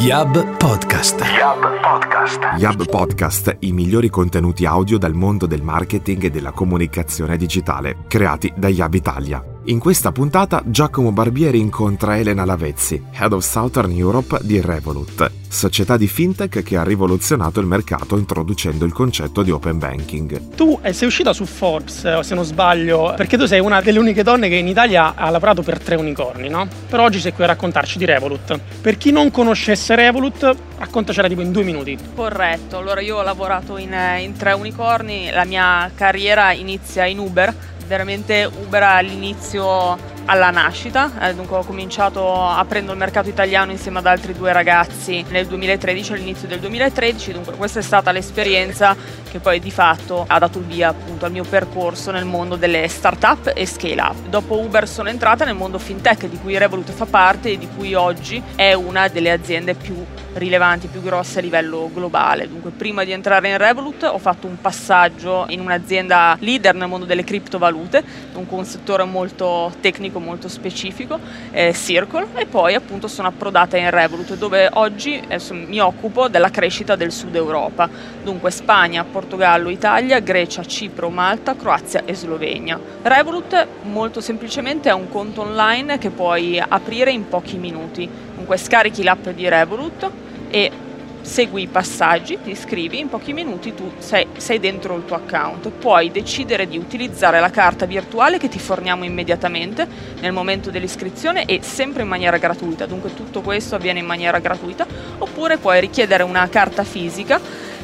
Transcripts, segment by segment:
Yab Podcast. Yab Podcast. Yab Podcast, i migliori contenuti audio dal mondo del marketing e della comunicazione digitale, creati da Yab Italia. In questa puntata Giacomo Barbieri incontra Elena Lavezzi, Head of Southern Europe di Revolut, società di fintech che ha rivoluzionato il mercato introducendo il concetto di open banking. Tu sei uscita su Forbes, eh, se non sbaglio, perché tu sei una delle uniche donne che in Italia ha lavorato per tre unicorni, no? Però oggi sei qui a raccontarci di Revolut. Per chi non conoscesse Revolut, raccontacela tipo in due minuti. Corretto, allora io ho lavorato in, eh, in tre unicorni, la mia carriera inizia in Uber, veramente Uber all'inizio alla nascita, eh, dunque ho cominciato aprendo il mercato italiano insieme ad altri due ragazzi nel 2013, all'inizio del 2013, dunque questa è stata l'esperienza che poi di fatto ha dato il via appunto al mio percorso nel mondo delle start-up e scale-up. Dopo Uber sono entrata nel mondo fintech di cui Revolut fa parte e di cui oggi è una delle aziende più rilevanti, più grosse a livello globale. Dunque, prima di entrare in Revolut ho fatto un passaggio in un'azienda leader nel mondo delle criptovalute, dunque un settore molto tecnico, molto specifico, eh, Circle, e poi appunto sono approdata in Revolut, dove oggi eh, mi occupo della crescita del Sud Europa, dunque Spagna, Portogallo, Italia, Grecia, Cipro, Malta, Croazia e Slovenia. Revolut molto semplicemente è un conto online che puoi aprire in pochi minuti. Dunque scarichi l'app di Revolut e segui i passaggi, ti iscrivi, in pochi minuti tu sei, sei, dentro il tuo account. Puoi decidere di utilizzare la carta virtuale che ti forniamo immediatamente nel momento dell'iscrizione e sempre in maniera gratuita, dunque tutto questo avviene in maniera gratuita, oppure puoi richiedere una carta fisica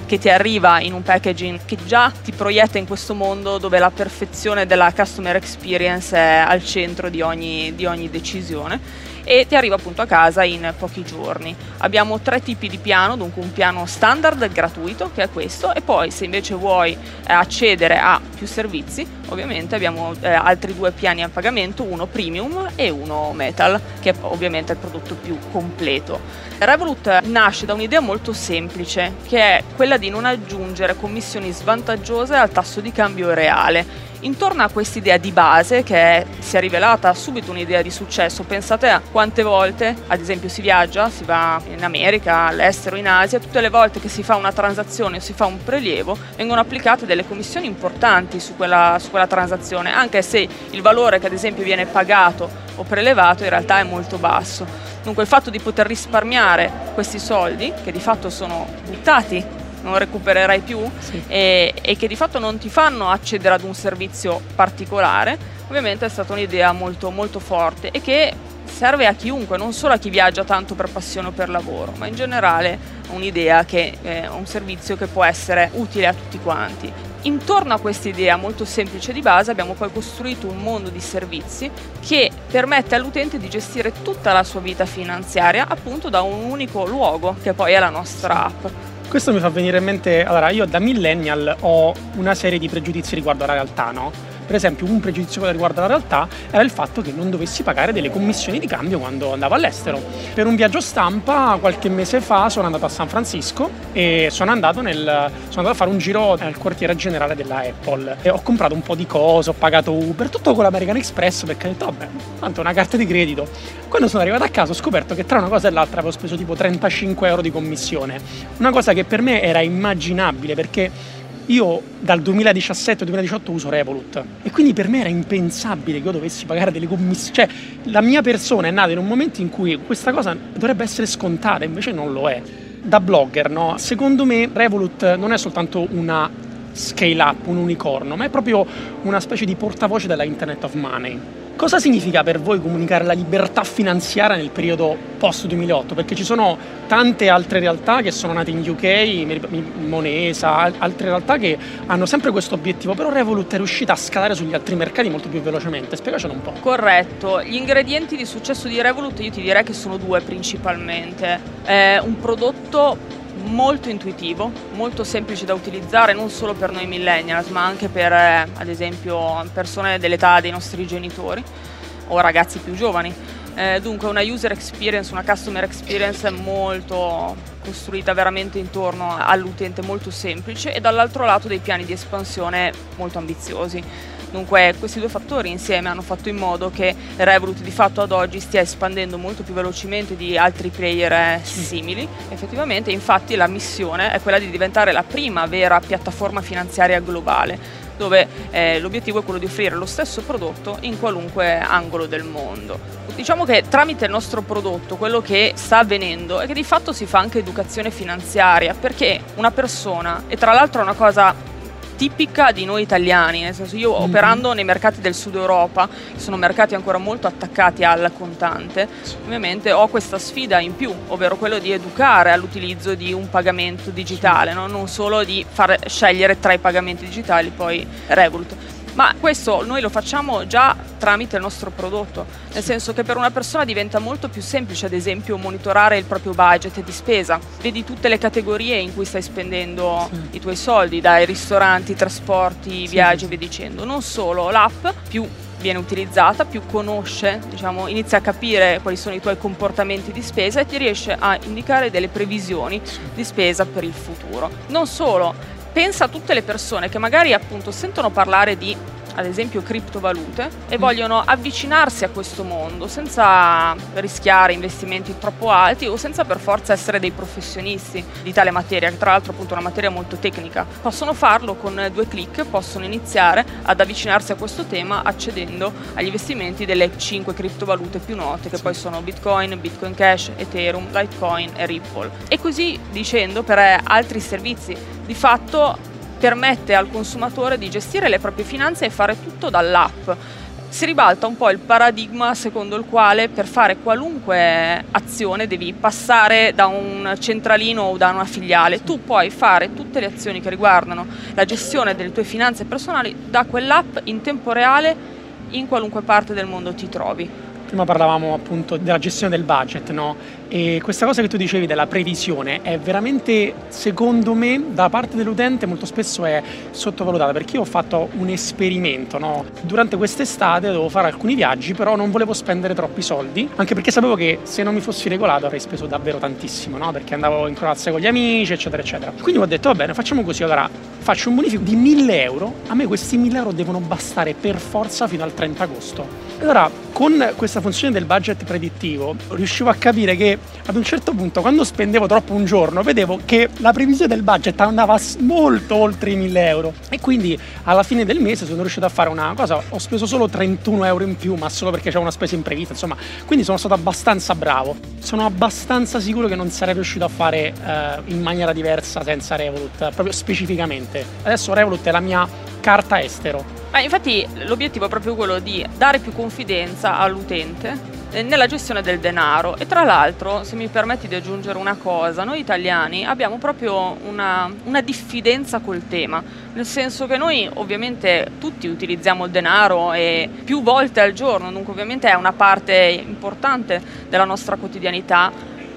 che ti arriva in un packaging che già ti proietta in questo mondo dove la perfezione della customer experience è al centro di ogni, di ogni decisione e ti arriva appunto a casa in pochi giorni. Abbiamo tre tipi di piano, dunque un piano standard gratuito che è questo e poi se invece vuoi eh, accedere a più servizi ovviamente abbiamo eh, altri due piani a pagamento, uno premium e uno metal che è ovviamente il prodotto più completo. Revolut nasce da un'idea molto semplice che è quella di non aggiungere commissioni svantaggiose al tasso di cambio reale Intorno a quest'idea di base, che si è rivelata subito un'idea di successo, pensate a quante volte, ad esempio, si viaggia, si va in America, all'estero, in Asia, tutte le volte che si fa una transazione o si fa un prelievo, vengono applicate delle commissioni importanti su quella, su quella transazione, anche se il valore che ad esempio viene pagato o prelevato in realtà è molto basso. Dunque il fatto di poter risparmiare questi soldi, che di fatto sono buttati non recupererai più sì. e, e, che di fatto non ti fanno accedere ad un servizio particolare, ovviamente è stata un'idea molto, molto forte e che serve a chiunque, non solo a chi viaggia tanto per passione o per lavoro, ma in generale un'idea che è un servizio che può essere utile a tutti quanti. Intorno a questa idea molto semplice di base abbiamo poi costruito un mondo di servizi che permette all'utente di gestire tutta la sua vita finanziaria appunto da un unico luogo che poi è la nostra app. Questo mi fa venire in mente, allora io da millennial ho una serie di pregiudizi riguardo alla realtà, no? Per esempio, un pregiudizio che riguarda la realtà era il fatto che non dovessi pagare delle commissioni di cambio quando andavo all'estero. Per un viaggio stampa, qualche mese fa, sono andato a San Francisco e sono andato, nel, sono andato a fare un giro nel quartiere generale della Apple. E ho comprato un po' di cose, ho pagato Uber, tutto con l'American Express perché ho detto, vabbè, tanto una carta di credito. Quando sono arrivato a casa ho scoperto che tra una cosa e l'altra avevo speso tipo 35 euro di commissione. Una cosa che per me era immaginabile perché io dal 2017-2018 uso Revolut e quindi per me era impensabile che io dovessi pagare delle commissioni. Cioè, la mia persona è nata in un momento in cui questa cosa dovrebbe essere scontata, invece non lo è. Da blogger, no? Secondo me Revolut non è soltanto una scale up, un unicorno, ma è proprio una specie di portavoce della Internet of Money Cosa significa per voi comunicare la libertà finanziaria nel periodo post 2008? Perché ci sono tante altre realtà che sono nate in UK, Monesa, altre realtà che hanno sempre questo obiettivo, però Revolut è riuscita a scalare sugli altri mercati molto più velocemente. Spiegacelo un po'. Corretto, gli ingredienti di successo di Revolut io ti direi che sono due principalmente. È un prodotto molto intuitivo, molto semplice da utilizzare non solo per noi millennials ma anche per eh, ad esempio persone dell'età dei nostri genitori o ragazzi più giovani. Eh, dunque una user experience, una customer experience molto costruita veramente intorno all'utente, molto semplice e dall'altro lato dei piani di espansione molto ambiziosi. Dunque questi due fattori insieme hanno fatto in modo che Revolut di fatto ad oggi stia espandendo molto più velocemente di altri player eh, simili. Effettivamente infatti la missione è quella di diventare la prima vera piattaforma finanziaria globale dove eh, l'obiettivo è quello di offrire lo stesso prodotto in qualunque angolo del mondo. Diciamo che tramite il nostro prodotto quello che sta avvenendo è che di fatto si fa anche educazione finanziaria perché una persona, e tra l'altro è una cosa tipica di noi italiani, nel senso io mm-hmm. operando nei mercati del sud Europa, che sono mercati ancora molto attaccati al contante, ovviamente ho questa sfida in più, ovvero quello di educare all'utilizzo di un pagamento digitale, no? non solo di far scegliere tra i pagamenti digitali poi Revolut ma questo noi lo facciamo già tramite il nostro prodotto, nel senso che per una persona diventa molto più semplice ad esempio monitorare il proprio budget di spesa, vedi tutte le categorie in cui stai spendendo sì. i tuoi soldi, dai ristoranti, trasporti, viaggi e sì. via dicendo, non solo l'app più viene utilizzata, più conosce, diciamo, inizia a capire quali sono i tuoi comportamenti di spesa e ti riesce a indicare delle previsioni di spesa per il futuro. Non solo, pensa a tutte le persone che magari appunto sentono parlare di ad esempio criptovalute e mm. vogliono avvicinarsi a questo mondo senza rischiare investimenti troppo alti o senza per forza essere dei professionisti di tale materia, che tra l'altro è appunto una materia molto tecnica. Possono farlo con due clic, possono iniziare ad avvicinarsi a questo tema accedendo agli investimenti delle cinque criptovalute più note che poi sono Bitcoin, Bitcoin Cash, Ethereum, Litecoin e Ripple. E così dicendo per altri servizi. Di fatto permette al consumatore di gestire le proprie finanze e fare tutto dall'app. Si ribalta un po' il paradigma secondo il quale per fare qualunque azione devi passare da un centralino o da una filiale. Tu puoi fare tutte le azioni che riguardano la gestione delle tue finanze personali da quell'app in tempo reale in qualunque parte del mondo ti trovi. Prima parlavamo appunto della gestione del budget, no? E questa cosa che tu dicevi della previsione è veramente, secondo me, da parte dell'utente molto spesso è sottovalutata perché io ho fatto un esperimento, no? Durante quest'estate dovevo fare alcuni viaggi, però non volevo spendere troppi soldi, anche perché sapevo che se non mi fossi regolato avrei speso davvero tantissimo, no? Perché andavo in Croazia con gli amici, eccetera, eccetera. Quindi ho detto, va bene, facciamo così, allora faccio un bonifico di 1000 euro, a me questi 1000 euro devono bastare per forza fino al 30 agosto. Allora, con questa funzione del budget predittivo, riuscivo a capire che ad un certo punto, quando spendevo troppo un giorno, vedevo che la previsione del budget andava molto oltre i 1000 euro. E quindi alla fine del mese sono riuscito a fare una cosa, ho speso solo 31 euro in più, ma solo perché c'era una spesa imprevista, insomma, quindi sono stato abbastanza bravo. Sono abbastanza sicuro che non sarei riuscito a fare eh, in maniera diversa senza Revolut, proprio specificamente. Adesso Revolut è la mia carta estero. Ma infatti l'obiettivo è proprio quello di dare più confidenza all'utente eh, nella gestione del denaro. E tra l'altro se mi permetti di aggiungere una cosa noi italiani abbiamo proprio una, una, diffidenza col tema. Nel senso che noi ovviamente tutti utilizziamo il denaro più volte al giorno dunque ovviamente è una parte importante della nostra quotidianità.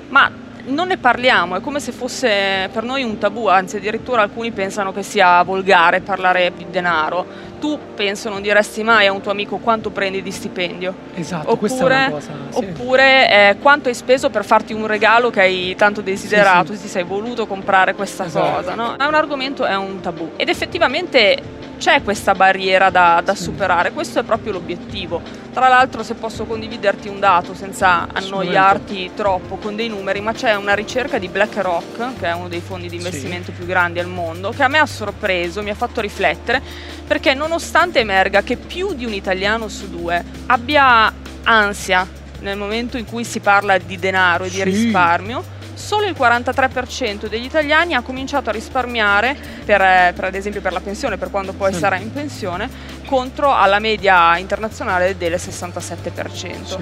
Ma non ne parliamo, è come se fosse per noi un tabù, anzi addirittura alcuni pensano che sia volgare parlare di denaro tu penso non diresti mai a un tuo amico quanto prendi di stipendio. Esatto, oppure, questa è una cosa. Sì. Oppure eh, quanto hai speso per farti un regalo che hai tanto desiderato, sì, sì. ti sei voluto comprare questa esatto. cosa, no? È un argomento, è un tabù. Ed effettivamente c'è questa barriera da, da superare, questo è proprio l'obiettivo. Tra l'altro se posso condividerti un dato senza annoiarti troppo con dei numeri, ma c'è una ricerca di BlackRock, che è uno dei fondi di investimento più grandi al mondo, che a me ha sorpreso, mi ha fatto riflettere, perché nonostante emerga che più di un italiano su due abbia ansia nel momento in cui si parla di denaro e di risparmio, solo il 43% degli italiani ha cominciato a risparmiare per, eh, per, ad esempio per la pensione, per quando poi sì. sarà in pensione, contro alla media internazionale del 67%. Sì.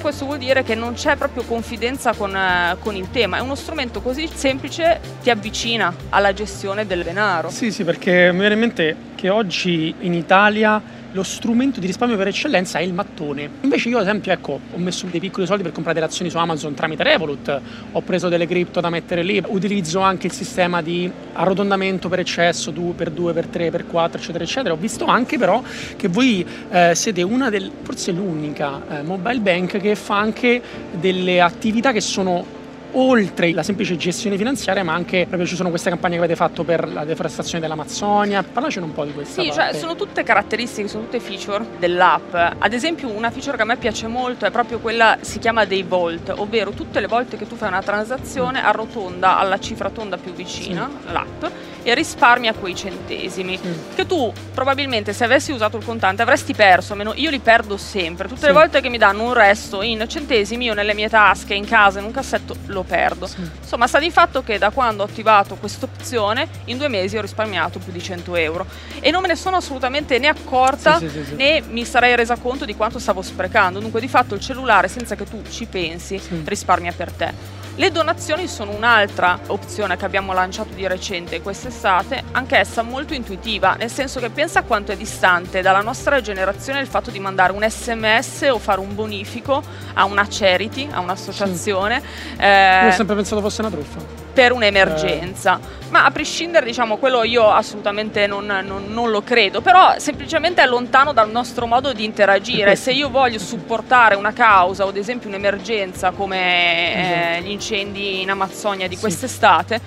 Questo vuol dire che non c'è proprio confidenza con, eh, con, il tema, è uno strumento così semplice ti avvicina alla gestione del denaro. Sì, sì, perché mi viene in mente che oggi in Italia lo strumento di risparmio per eccellenza è il mattone. Invece io ad esempio ecco, ho messo dei piccoli soldi per comprare delle azioni su Amazon tramite Revolut, ho preso delle cripto da mettere lì, utilizzo anche il sistema di arrotondamento per eccesso, 2 per 2 per 3 per 4 eccetera eccetera. Ho visto anche però che voi eh, siete una del, forse l'unica eh, mobile bank che fa anche delle attività che sono oltre la semplice gestione finanziaria, ma anche proprio ci sono queste campagne che avete fatto per la deforestazione dell'Amazzonia. Parlacene un po' di questa Sì, cioè sono tutte caratteristiche, sono tutte feature dell'app. Ad esempio una feature che a me piace molto è proprio quella, si chiama dei volt, ovvero tutte le volte che tu fai una transazione arrotonda alla cifra tonda più vicina, l'app, e risparmia quei centesimi. Sì. Che tu probabilmente se avessi usato il contante avresti perso, almeno io li perdo sempre. Tutte Sì. le volte che mi danno un resto in centesimi, io nelle mie tasche, in casa, in un cassetto, lo perdo. Sì. Insomma, sta di fatto che da quando ho attivato questa opzione, in due mesi ho risparmiato più di 100 euro. E non me ne sono assolutamente né accorta Sì, sì, né mi sarei resa conto di quanto stavo sprecando. Dunque, di fatto, il cellulare, senza che tu ci pensi, risparmia per te. Le donazioni sono un'altra opzione che abbiamo lanciato di recente quest'estate, anch'essa molto intuitiva, nel senso che pensa quanto è distante dalla nostra generazione il fatto di mandare un sms o fare un bonifico a una charity, a un'associazione. eh, Io ho sempre pensato fosse una truffa. Per un'emergenza. Ma a prescindere, diciamo, quello io assolutamente non, non- non lo credo, però semplicemente è lontano dal nostro modo di interagire. Se io voglio supportare una causa o ad esempio un'emergenza come eh, Esatto. gli incendi in Amazzonia di Sì. quest'estate,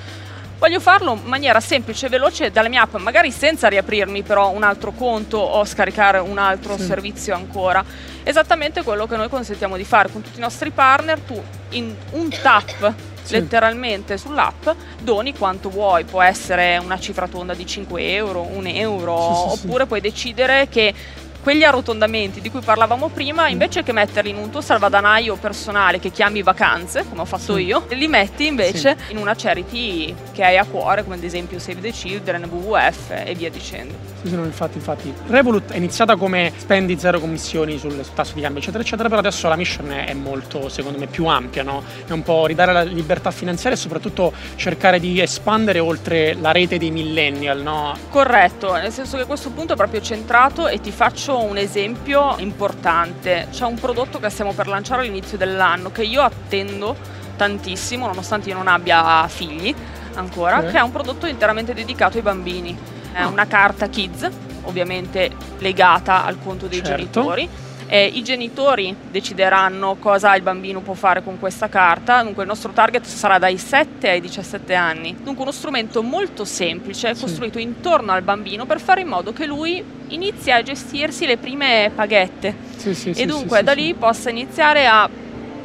voglio farlo in maniera semplice e veloce dalle mie app, magari senza riaprirmi però un altro conto o scaricare un altro Sì. servizio ancora. Esattamente quello che noi consentiamo di fare con tutti i nostri partner, tu in un tap Sì. letteralmente sull'app doni quanto vuoi, può essere una cifra tonda di 5 euro, 1 euro, Sì, sì, oppure puoi decidere che quegli arrotondamenti di cui parlavamo prima, Mm. invece che metterli in un tuo salvadanaio personale che chiami vacanze, come ho fatto Sì. io, li metti invece in una charity che hai a cuore, come ad esempio Save the Children, WWF e via dicendo. Sì, sì, no, infatti, infatti. Revolut è iniziata come spendi zero commissioni sul tasso di cambio, eccetera, eccetera, però adesso la mission è molto, secondo me, più ampia, no? È un po' ridare la libertà finanziaria e soprattutto cercare di espandere oltre la rete dei millennial, no? Corretto, nel senso che questo punto è proprio centrato e ti faccio un esempio importante. C'è un prodotto che stiamo per lanciare all'inizio dell'anno che io attendo tantissimo, nonostante io non abbia figli ancora, Ok. che è un prodotto interamente dedicato ai bambini. È Ah. una carta kids, ovviamente legata al conto dei Certo. genitori. Eh, I genitori decideranno cosa il bambino può fare con questa carta, dunque il nostro target sarà dai 7 ai 17 anni. Dunque uno strumento molto semplice, Sì. costruito intorno al bambino per fare in modo che lui inizi a gestirsi le prime paghette Sì, sì, sì, e dunque da lì possa iniziare a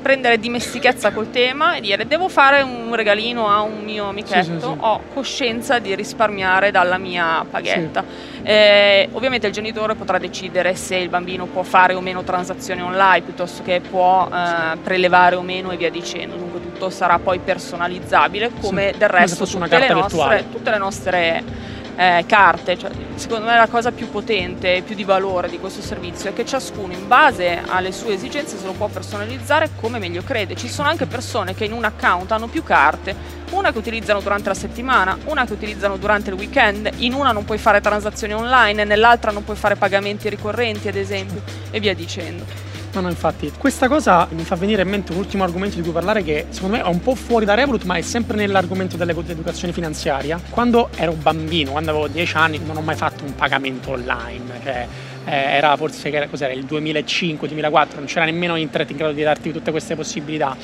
prendere dimestichezza col tema e dire devo fare un regalino a un mio amichetto, Sì, sì, sì. ho coscienza di risparmiare dalla mia paghetta. Eh, ovviamente il genitore potrà decidere se il bambino può fare o meno transazioni online piuttosto che può eh, prelevare o meno e via dicendo. Dunque tutto sarà poi personalizzabile come del resto tutte le, nostre, tutte le nostre eh, carte. Cioè, secondo me la cosa più potente e più di valore di questo servizio è che ciascuno in base alle sue esigenze se lo può personalizzare come meglio crede. Ci sono anche persone che in un account hanno più carte, una che utilizzano durante la settimana, una che utilizzano durante il weekend, in una non puoi fare transazioni online, nell'altra non puoi fare pagamenti ricorrenti ad esempio e via dicendo. No, no, infatti, questa cosa mi fa venire in mente un ultimo argomento di cui parlare che secondo me è un po' fuori da Revolut, ma è sempre nell'argomento dell'educazione finanziaria. Quando ero bambino, quando avevo 10 anni, non ho mai fatto un pagamento online, cioè eh, era forse il 2005-2004, non c'era nemmeno internet in grado di darti tutte queste possibilità.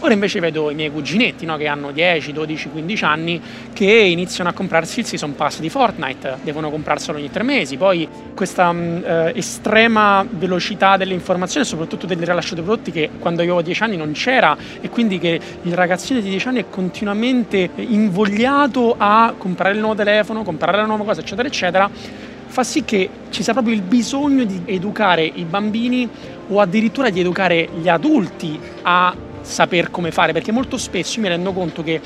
Ora invece vedo i miei cuginetti no, che hanno 10, 12, 15 anni che iniziano a comprarsi il season pass di Fortnite, devono comprarselo ogni tre mesi, poi questa mh, eh, estrema velocità delle informazioni soprattutto del rilascio dei prodotti che quando io avevo 10 anni non c'era e quindi che il ragazzino di 10 anni è continuamente invogliato a comprare il nuovo telefono, comprare la nuova cosa, eccetera, eccetera, fa sì che ci sia proprio il bisogno di educare i bambini o addirittura di educare gli adulti a saper come fare, perché molto spesso mi rendo conto che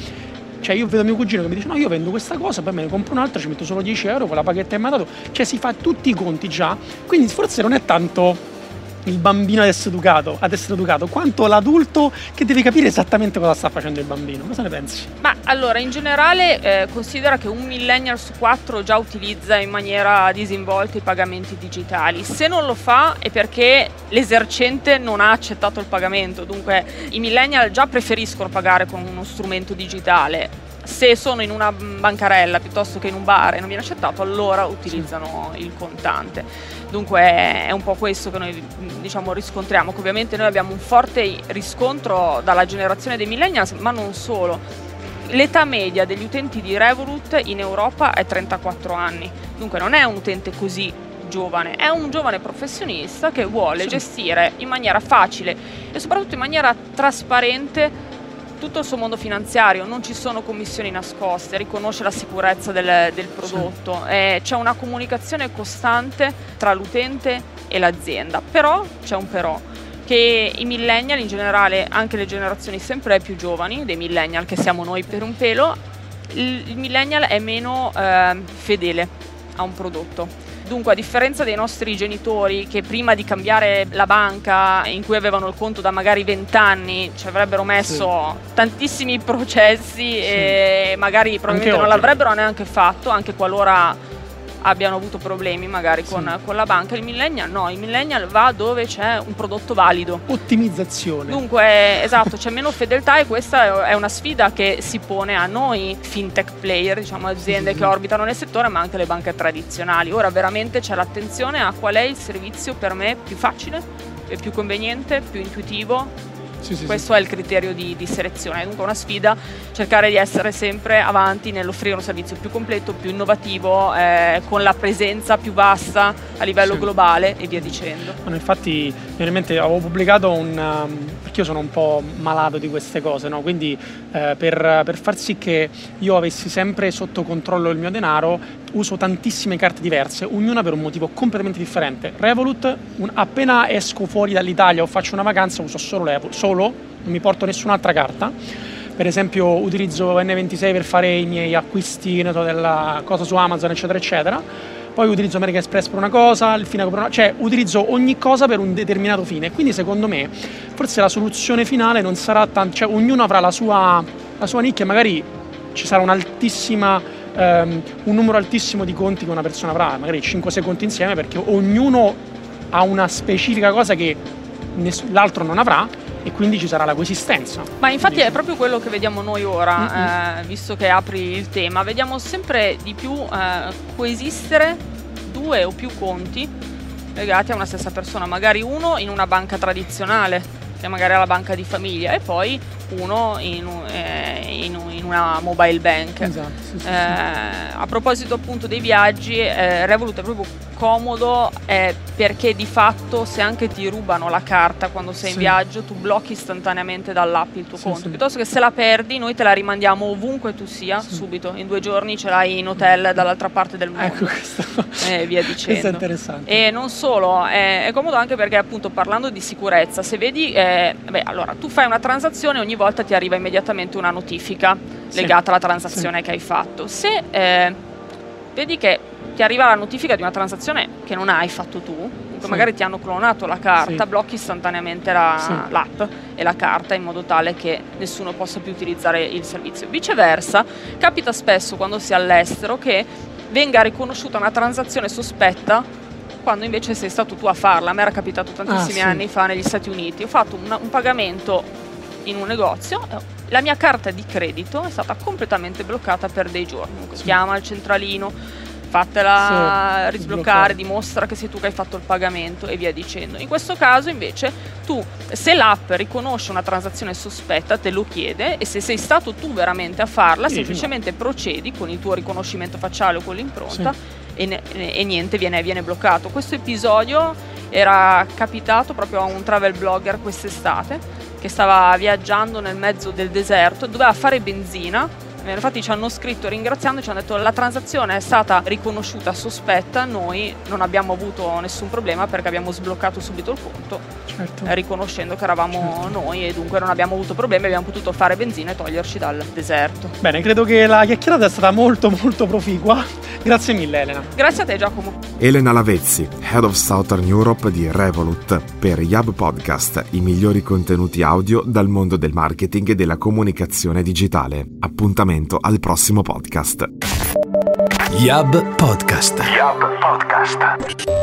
cioè io vedo mio cugino che mi dice no io vendo questa cosa, poi me ne compro un'altra, ci metto solo 10 euro con la paghetta che mi cioè si fa tutti i conti già, quindi forse non è tanto il bambino ad essere educato, ad essere educato, quanto l'adulto che deve capire esattamente cosa sta facendo il bambino. Cosa ne pensi? Ma allora, in generale, eh, considera che un millennial su quattro già utilizza in maniera disinvolta i pagamenti digitali. Se non lo fa è perché l'esercente non ha accettato il pagamento. Dunque, i millennial già preferiscono pagare con uno strumento digitale. Se sono in una bancarella piuttosto che in un bar e non viene accettato, allora utilizzano il contante. Dunque è un po' questo che noi diciamo, riscontriamo, che ovviamente noi abbiamo un forte riscontro dalla generazione dei millennials, ma non solo. L'età media degli utenti di Revolut in Europa è 34 anni, dunque non è un utente così giovane, è un giovane professionista che vuole sì. gestire in maniera facile e soprattutto in maniera trasparente tutto il suo mondo finanziario, non ci sono commissioni nascoste, riconosce la sicurezza del, del prodotto, eh, c'è una comunicazione costante tra l'utente e l'azienda, però c'è un però che i millennial in generale, anche le generazioni sempre più giovani, dei millennial che siamo noi per un pelo, il, il millennial è meno eh, fedele a un prodotto Dunque, a differenza dei nostri genitori che prima di cambiare la banca in cui avevano il conto da magari 20 anni ci avrebbero messo sì. tantissimi processi sì. e magari probabilmente non l'avrebbero neanche fatto, anche qualora abbiano avuto problemi magari con, sì. con, la banca. Il millennial no, il millennial va dove c'è un prodotto valido. Ottimizzazione. Dunque, esatto, c'è meno fedeltà e questa è una sfida che si pone a noi fintech player, diciamo aziende sì. che orbitano nel settore, ma anche le banche tradizionali. Ora veramente c'è l'attenzione a qual è il servizio per me più facile, più conveniente, più intuitivo sì, sì, Questo sì. è il criterio di, di, selezione, è dunque una sfida cercare di essere sempre avanti nell'offrire un servizio più completo, più innovativo, eh, con la presenza più vasta a livello globale e via dicendo. Bueno, infatti, veramente avevo pubblicato un... Um, perché io sono un po' malato di queste cose, no? quindi eh, per, per far sì che io avessi sempre sotto controllo il mio denaro, uso tantissime carte diverse, ognuna per un motivo completamente differente. Revolut, un, appena esco fuori dall'Italia o faccio una vacanza, uso solo Revolut, solo, non mi porto nessun'altra carta. Per esempio utilizzo N26 per fare i miei acquisti della cosa su Amazon, eccetera, eccetera. Poi utilizzo American Express per una cosa, il Finaco per una cioè utilizzo ogni cosa per un determinato fine. Quindi secondo me forse la soluzione finale non sarà tanto, cioè ognuno avrà la sua, la sua nicchia, magari ci sarà un'altissima um, un numero altissimo di conti che una persona avrà, magari 5-6 conti insieme, perché ognuno ha una specifica cosa che ness- l'altro non avrà e quindi ci sarà la coesistenza. Ma infatti quindi... è proprio quello che vediamo noi ora, eh, visto che apri il tema, vediamo sempre di più eh, coesistere due o più conti legati a una stessa persona, magari uno in una banca tradizionale, che magari è la banca di famiglia, e poi uno in, eh, in, in una mobile bank. Esatto, sì, sì, eh. A proposito appunto dei viaggi, eh, Revolut è proprio comodo eh, perché di fatto se anche ti rubano la carta quando sei in viaggio tu blocchi istantaneamente dall'app il tuo conto, piuttosto che se la perdi noi te la rimandiamo ovunque tu sia subito, in due giorni ce l'hai in hotel dall'altra parte del mondo ecco questo. e via dicendo. questo è interessante. E non solo, è, comodo anche perché appunto parlando di sicurezza, se vedi, eh, beh allora tu fai una transazione ogni volta ti arriva immediatamente una notifica legata alla transazione che hai fatto. Se eh, vedi che ti arriva la notifica di una transazione che non hai fatto tu, sì. magari ti hanno clonato la carta, sì. blocchi istantaneamente la, sì. l'app e la carta in modo tale che nessuno possa più utilizzare il servizio. Viceversa, capita spesso quando si è all'estero che venga riconosciuta una transazione sospetta quando invece sei stato tu a farla. A me era capitato tantissimi ah, anni fa negli Stati Uniti. Ho fatto un, un pagamento in un negozio, la mia carta di credito è stata completamente bloccata per dei giorni. Chiama il centralino fatela sì, risbloccare, dimostra che sei tu che hai fatto il pagamento e via dicendo. In questo caso invece tu, se l'app riconosce una transazione sospetta, te lo chiede e se sei stato tu veramente a farla, sì, semplicemente no. procedi con il tuo riconoscimento facciale o con l'impronta sì. e, e, niente, viene, viene bloccato. Questo episodio era capitato proprio a un travel blogger quest'estate che stava viaggiando nel mezzo del deserto, doveva fare benzina infatti ci hanno scritto ringraziando, ci hanno detto la transazione è stata riconosciuta sospetta, noi non abbiamo avuto nessun problema perché abbiamo sbloccato subito il conto, certo. Eh, riconoscendo che eravamo certo. noi e dunque non abbiamo avuto problemi, abbiamo potuto fare benzina e toglierci dal deserto. Bene, credo che la chiacchierata è stata molto molto proficua. Grazie mille Elena. Grazie a te Giacomo. Elena Lavezzi, Head of Southern Europe di Revolut, per Yab Podcast, i migliori contenuti audio dal mondo del marketing e della comunicazione digitale. Appuntamento appuntamento al prossimo podcast. Yab Podcast. Yab Podcast.